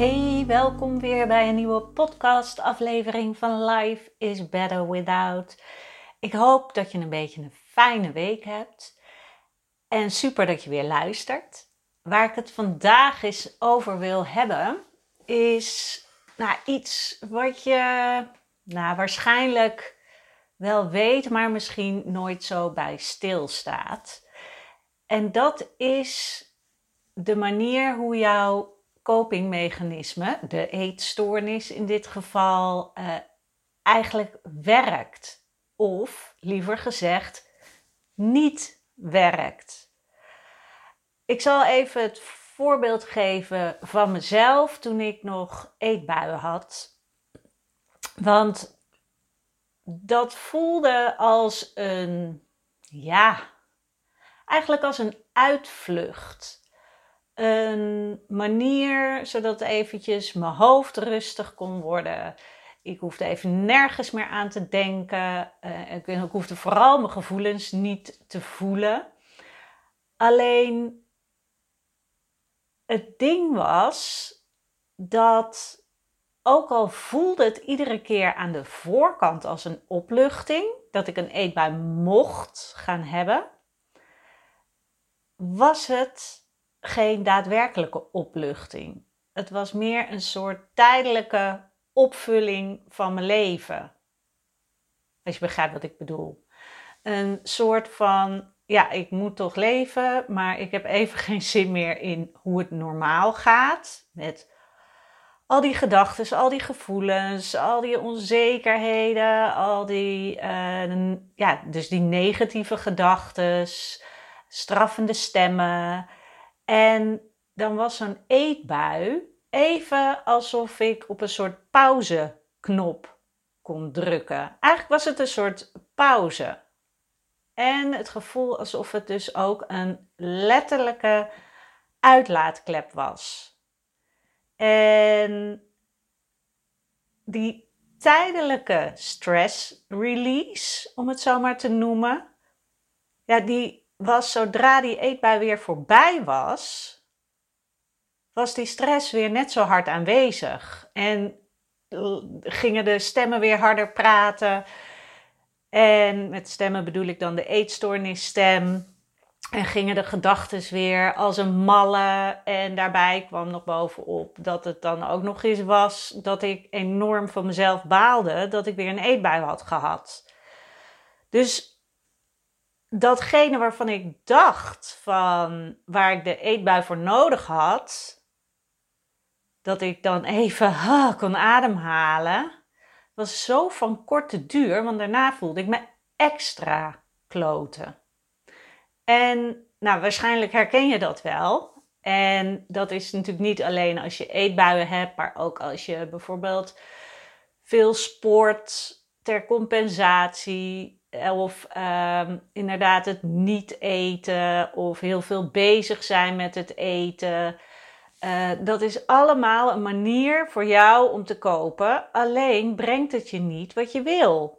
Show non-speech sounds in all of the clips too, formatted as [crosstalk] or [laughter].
Hey, welkom weer bij een nieuwe podcast-aflevering van Life is Better Without. Ik hoop dat je een beetje een fijne week hebt. En super dat je weer luistert. Waar ik het vandaag eens over wil hebben, is nou, iets wat je nou, waarschijnlijk wel weet, maar misschien nooit zo bij stilstaat. En dat is de manier hoe jouw copingmechanisme, de eetstoornis in dit geval, uh, eigenlijk werkt. Of liever gezegd, niet werkt. Ik zal even het voorbeeld geven van mezelf toen ik nog eetbuien had. Want dat voelde als een, ja, eigenlijk als een uitvlucht een manier zodat eventjes mijn hoofd rustig kon worden. Ik hoefde even nergens meer aan te denken. Ik, ik hoefde vooral mijn gevoelens niet te voelen. Alleen het ding was dat ook al voelde het iedere keer aan de voorkant als een opluchting, dat ik een eetbui mocht gaan hebben, was het geen daadwerkelijke opluchting. Het was meer een soort tijdelijke opvulling van mijn leven. Als je begrijpt wat ik bedoel. Een soort van, ja, ik moet toch leven, maar ik heb even [laughs] geen zin meer in hoe het normaal gaat. Met al die gedachten, al die gevoelens, al die onzekerheden, al die, uh, ja, dus die negatieve gedachten, straffende stemmen. En dan was zo'n eetbui even alsof ik op een soort pauzeknop kon drukken. Eigenlijk was het een soort pauze. En het gevoel alsof het dus ook een letterlijke uitlaatklep was. En die tijdelijke stress release, om het zo maar te noemen, ja, die was zodra die eetbui weer voorbij was, was die stress weer net zo hard aanwezig. En gingen de stemmen weer harder praten. En met stemmen bedoel ik dan de eetstoornisstem. En gingen de gedachten weer als een malle. En daarbij kwam nog bovenop dat het dan ook nog eens was dat ik enorm van mezelf baalde dat ik weer een eetbui had gehad. Dus datgene waarvan ik dacht van waar ik de eetbui voor nodig had, dat ik dan even kon ademhalen, was zo van korte duur, want daarna voelde ik me extra kloten. En nou, waarschijnlijk herken je dat wel. En dat is natuurlijk niet alleen als je eetbuien hebt, maar ook als je bijvoorbeeld veel sport ter compensatie of um, inderdaad het niet eten of heel veel bezig zijn met het eten. Uh, dat is allemaal een manier voor jou om te kopen, alleen brengt het je niet wat je wil.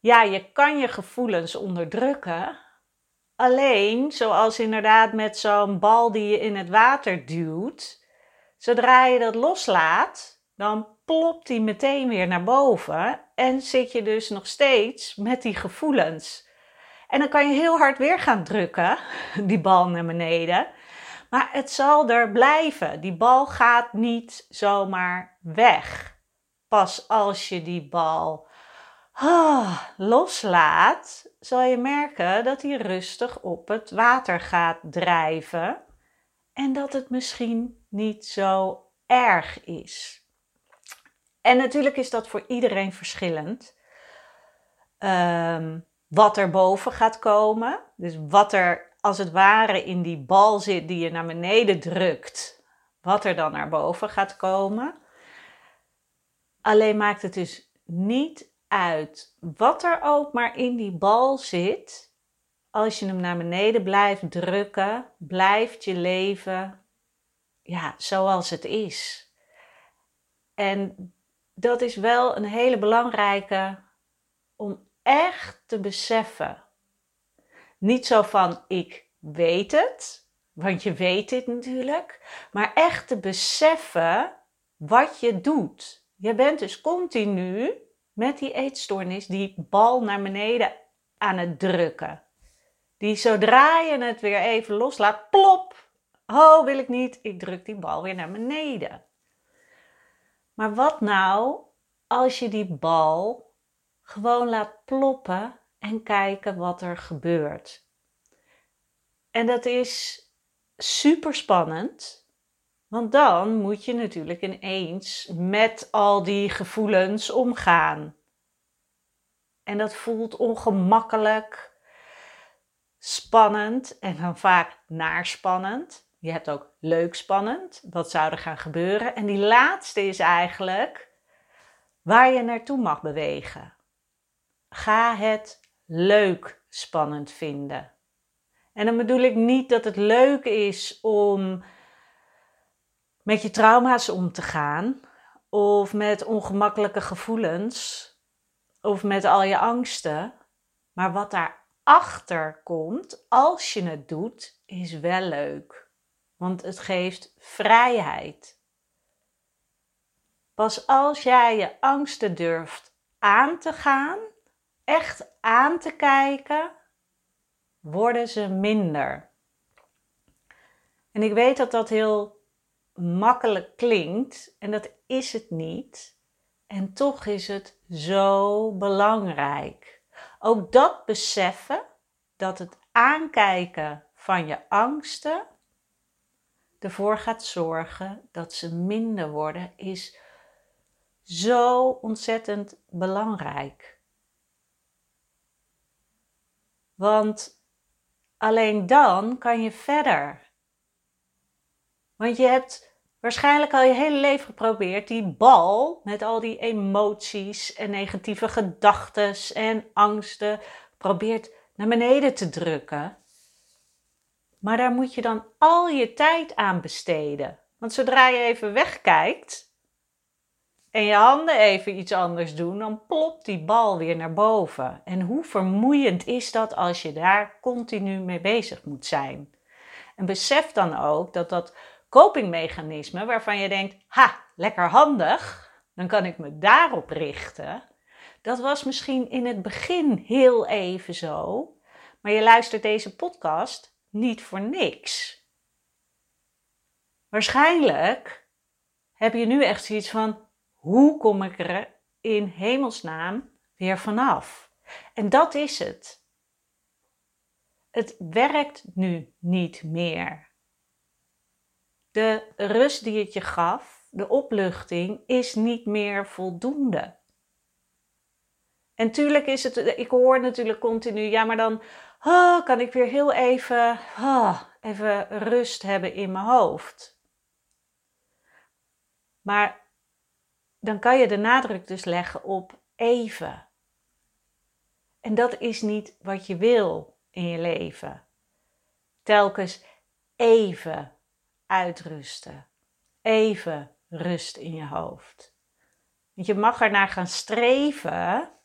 Ja, je kan je gevoelens onderdrukken, alleen zoals inderdaad met zo'n bal die je in het water duwt, zodra je dat loslaat, dan plopt die meteen weer naar boven en zit je dus nog steeds met die gevoelens. En dan kan je heel hard weer gaan drukken, [laughs] die bal naar beneden. Maar het zal er blijven. Die bal gaat niet zomaar weg. Pas als je die bal ah, loslaat zal je merken dat hij rustig op het water gaat drijven en dat het misschien niet zo erg is. En natuurlijk is dat voor iedereen verschillend. Um, wat er boven gaat komen, dus wat er als het ware in die bal zit die je naar beneden drukt, wat er dan naar boven gaat komen. Alleen maakt het dus niet uit wat er ook maar in die bal zit. Als je hem naar beneden blijft drukken, blijft je leven ja, zoals het is. En dat is wel een hele belangrijke om echt te beseffen. Niet zo van ik weet het, want je weet dit natuurlijk, maar echt te beseffen wat je doet. Je bent dus continu met die eetstoornis die bal naar beneden aan het drukken. Die zodra je het weer even loslaat, plop. Oh, wil ik niet, ik druk die bal weer naar beneden. Maar wat nou als je die bal gewoon laat ploppen en kijken wat er gebeurt? En dat is super spannend, want dan moet je natuurlijk ineens met al die gevoelens omgaan. En dat voelt ongemakkelijk, spannend en dan vaak naarspannend. Je hebt ook leuk spannend, wat zou er gaan gebeuren. En die laatste is eigenlijk waar je naartoe mag bewegen. Ga het leuk spannend vinden. En dan bedoel ik niet dat het leuk is om met je trauma's om te gaan, of met ongemakkelijke gevoelens, of met al je angsten. Maar wat daarachter komt, als je het doet, is wel leuk. Want het geeft vrijheid. Pas als jij je angsten durft aan te gaan, echt aan te kijken, worden ze minder. En ik weet dat dat heel makkelijk klinkt en dat is het niet. En toch is het zo belangrijk. Ook dat beseffen dat het aankijken van je angsten ervoor gaat zorgen dat ze minder worden, is zo ontzettend belangrijk. Want Alleen dan kan je verder. Want je hebt waarschijnlijk al je hele leven geprobeerd die bal met al die emoties en negatieve gedachten en angsten probeert naar beneden te drukken. Maar daar moet je dan al je tijd aan besteden. Want zodra je even wegkijkt, en je handen even iets anders doen, dan plopt die bal weer naar boven. En hoe vermoeiend is dat als je daar continu mee bezig moet zijn? En besef dan ook dat dat copingmechanisme waarvan je denkt, ha, lekker handig, dan kan ik me daarop richten. Dat was misschien in het begin heel even zo, maar je luistert deze podcast niet voor niks. Waarschijnlijk heb je nu echt zoiets van: hoe kom ik er in hemelsnaam weer vanaf? En dat is het. Het werkt nu niet meer. De rust die het je gaf, de opluchting, is niet meer voldoende. En tuurlijk is het, ik hoor natuurlijk continu, ja, maar dan oh, kan ik weer heel even, oh, even rust hebben in mijn hoofd. Maar dan kan je de nadruk dus leggen op even. En dat is niet wat je wil in je leven. Telkens even uitrusten. Even rust in je hoofd. Want je mag ernaar gaan streven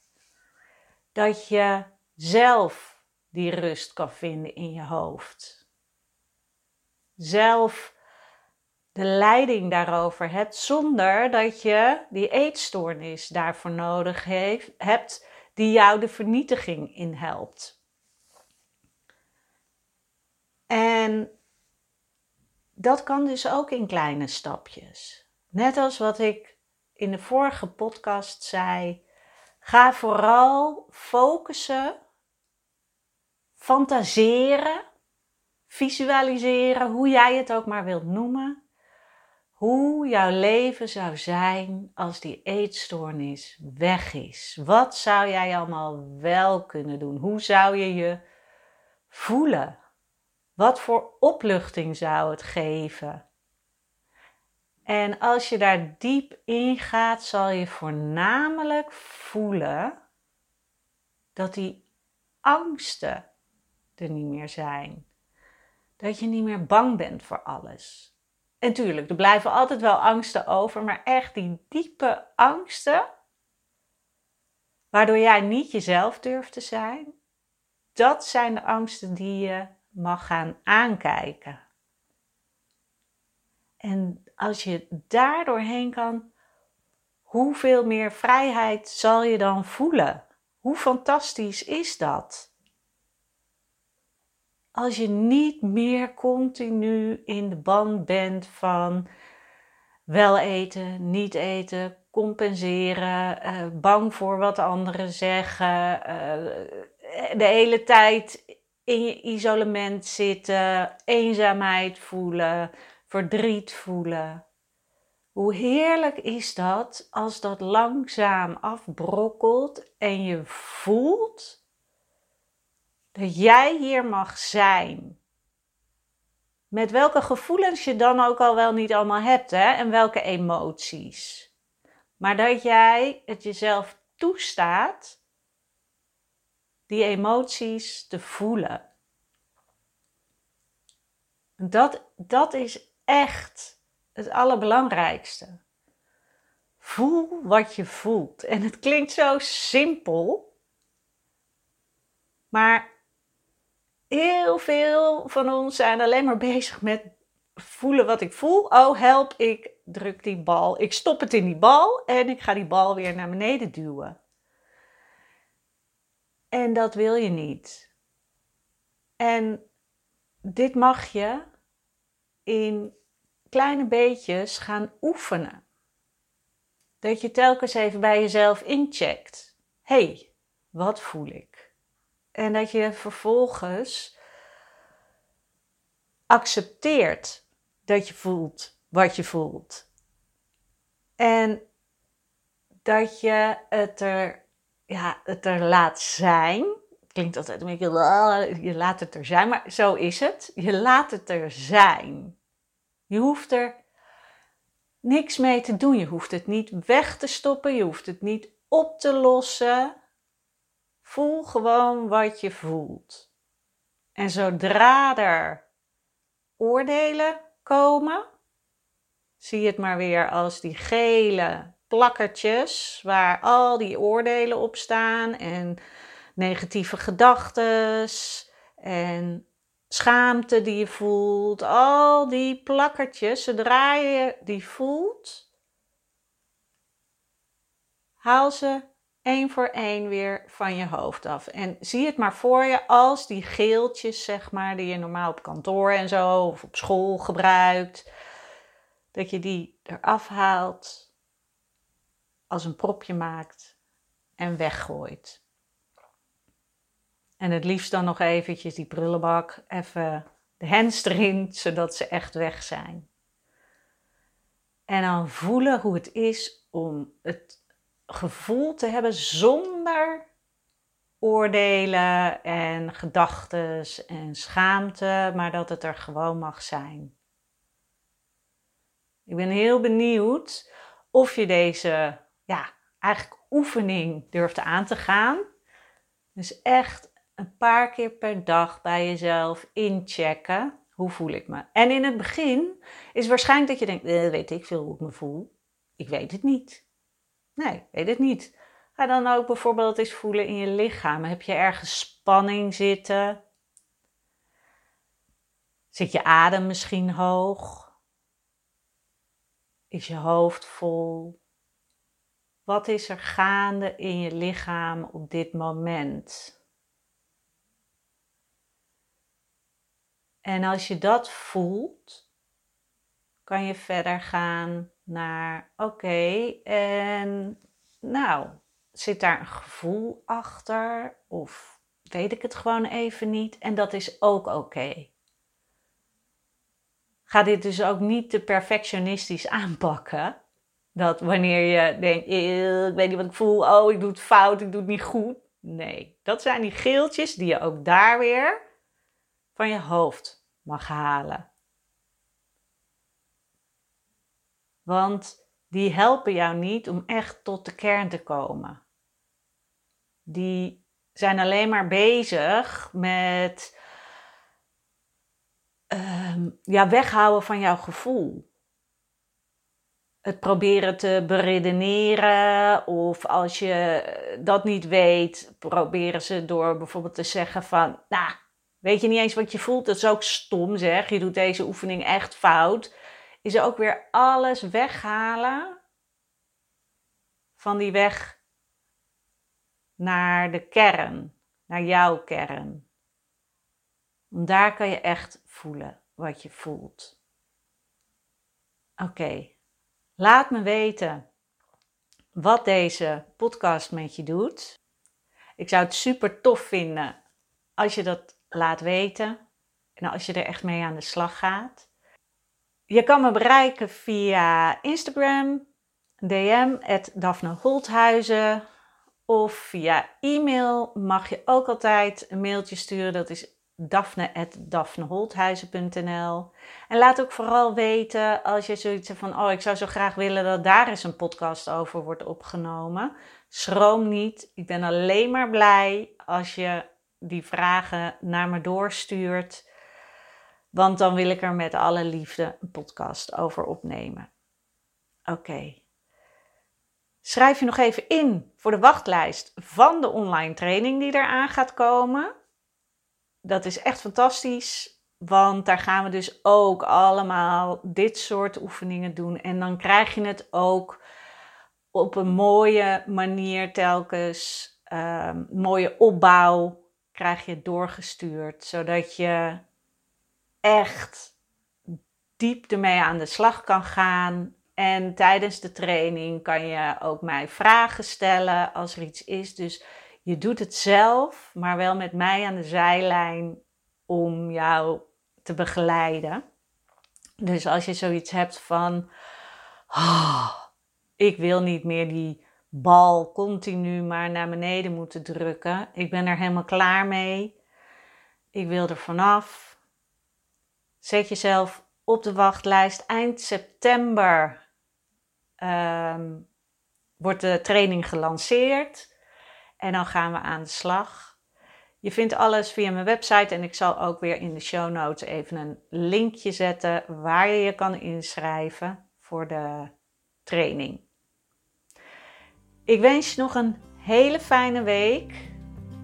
dat je zelf die rust kan vinden in je hoofd. Zelf de leiding daarover hebt zonder dat je die eetstoornis daarvoor nodig heeft, hebt die jou de vernietiging in helpt. En dat kan dus ook in kleine stapjes. Net als wat ik in de vorige podcast zei, ga vooral focussen fantaseren, visualiseren, hoe jij het ook maar wilt noemen. Hoe jouw leven zou zijn als die eetstoornis weg is. Wat zou jij allemaal wel kunnen doen? Hoe zou je je voelen? Wat voor opluchting zou het geven? En als je daar diep in gaat, zal je voornamelijk voelen dat die angsten er niet meer zijn. Dat je niet meer bang bent voor alles. En tuurlijk, er blijven altijd wel angsten over, maar echt die diepe angsten, waardoor jij niet jezelf durft te zijn, dat zijn de angsten die je mag gaan aankijken. En als je daar doorheen kan, hoeveel meer vrijheid zal je dan voelen? Hoe fantastisch is dat? Als je niet meer continu in de band bent van wel eten, niet eten, compenseren, uh, bang voor wat anderen zeggen, uh, de hele tijd in je isolement zitten, eenzaamheid voelen, verdriet voelen. Hoe heerlijk is dat als dat langzaam afbrokkelt en je voelt dat jij hier mag zijn. Met welke gevoelens je dan ook al wel niet allemaal hebt hè? en welke emoties. Maar dat jij het jezelf toestaat die emoties te voelen. Dat, dat is echt het allerbelangrijkste. Voel wat je voelt. En het klinkt zo simpel, maar heel veel van ons zijn alleen maar bezig met voelen wat ik voel. Oh, help, ik druk die bal. Ik stop het in die bal en ik ga die bal weer naar beneden duwen. En dat wil je niet. En dit mag je in kleine beetjes gaan oefenen. Dat je telkens even bij jezelf incheckt. hey, wat voel ik? En dat je vervolgens accepteert dat je voelt wat je voelt. En dat je het er, ja, het er laat zijn. Klinkt altijd een beetje, je laat het er zijn, maar zo is het. Je laat het er zijn. Je hoeft er niks mee te doen. Je hoeft het niet weg te stoppen. Je hoeft het niet op te lossen. Voel gewoon wat je voelt. En zodra er oordelen komen, zie het maar weer als die gele plakkertjes waar al die oordelen op staan en negatieve gedachten en schaamte die je voelt, al die plakkertjes, zodra je die voelt, haal ze één voor één weer van je hoofd af. En zie het maar voor je als die geeltjes, zeg maar, die je normaal op kantoor en zo of op school gebruikt. Dat je die eraf haalt, als een propje maakt en weggooit. En het liefst dan nog eventjes die prullenbak, even de hens erin, zodat ze echt weg zijn. En dan voelen hoe het is om het gevoel te hebben zonder oordelen en gedachten en schaamte, maar dat het er gewoon mag zijn. Ik ben heel benieuwd of je deze, ja, eigenlijk oefening durft aan te gaan. Dus echt een paar keer per dag bij jezelf inchecken. Hoe voel ik me? En in het begin is waarschijnlijk dat je denkt, eh, weet ik veel hoe ik me voel. Ik weet het niet. Nee, weet het niet. Ga dan ook bijvoorbeeld eens voelen in je lichaam. Heb je ergens spanning zitten? Zit je adem misschien hoog? Is je hoofd vol? Wat is er gaande in je lichaam op dit moment? En als je dat voelt, kan je verder gaan naar oké, en nou, zit daar een gevoel achter? Of weet ik het gewoon even niet. En dat is ook oké. Ga dit dus ook niet te perfectionistisch aanpakken. Dat wanneer je denkt, ik weet niet wat ik voel, oh ik doe het fout, ik doe het niet goed. Nee, dat zijn die geeltjes die je ook daar weer van je hoofd mag halen. Want die helpen jou niet om echt tot de kern te komen. Die zijn alleen maar bezig met uh, ja, weghouden van jouw gevoel. Het proberen te beredeneren, of als je dat niet weet, proberen ze door bijvoorbeeld te zeggen van, nou, weet je niet eens wat je voelt, dat is ook stom zeg, je doet deze oefening echt fout. Is ook weer alles weghalen van die weg naar de kern, naar jouw kern. daar kan je echt voelen wat je voelt. Oké, laat me weten wat deze podcast met je doet. Ik zou het super tof vinden als je dat laat weten en als je er echt mee aan de slag gaat. Je kan me bereiken via Instagram, DM, Daphne Holthuizen. Of via e-mail mag je ook altijd een mailtje sturen. Dat is daphne.daphneholthuizen.nl En laat ook vooral weten als je zoiets van... oh, ik zou zo graag willen dat daar eens een podcast over wordt opgenomen. Schroom niet. Ik ben alleen maar blij als je die vragen naar me doorstuurt. Want dan wil ik er met alle liefde een podcast over opnemen. Oké. Schrijf je nog even in voor de wachtlijst van de online training die eraan gaat komen. Dat is echt fantastisch, want daar gaan we dus ook allemaal dit soort oefeningen doen. En dan krijg je het ook op een mooie manier telkens, um, mooie opbouw, krijg je doorgestuurd, zodat je echt diep ermee aan de slag kan gaan en tijdens de training kan je ook mij vragen stellen als er iets is. Dus je doet het zelf, maar wel met mij aan de zijlijn om jou te begeleiden. Dus als je zoiets hebt van, oh, ik wil niet meer die bal continu maar naar beneden moeten drukken. Ik ben er helemaal klaar mee. Ik wil er vanaf. Zet jezelf op de wachtlijst. Eind september um, wordt de training gelanceerd. En dan gaan we aan de slag. Je vindt alles via mijn website en ik zal ook weer in de show notes even een linkje zetten waar je je kan inschrijven voor de training. Ik wens je nog een hele fijne week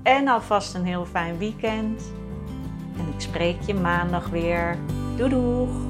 en alvast een heel fijn weekend. En ik spreek je maandag weer. Doei doeg!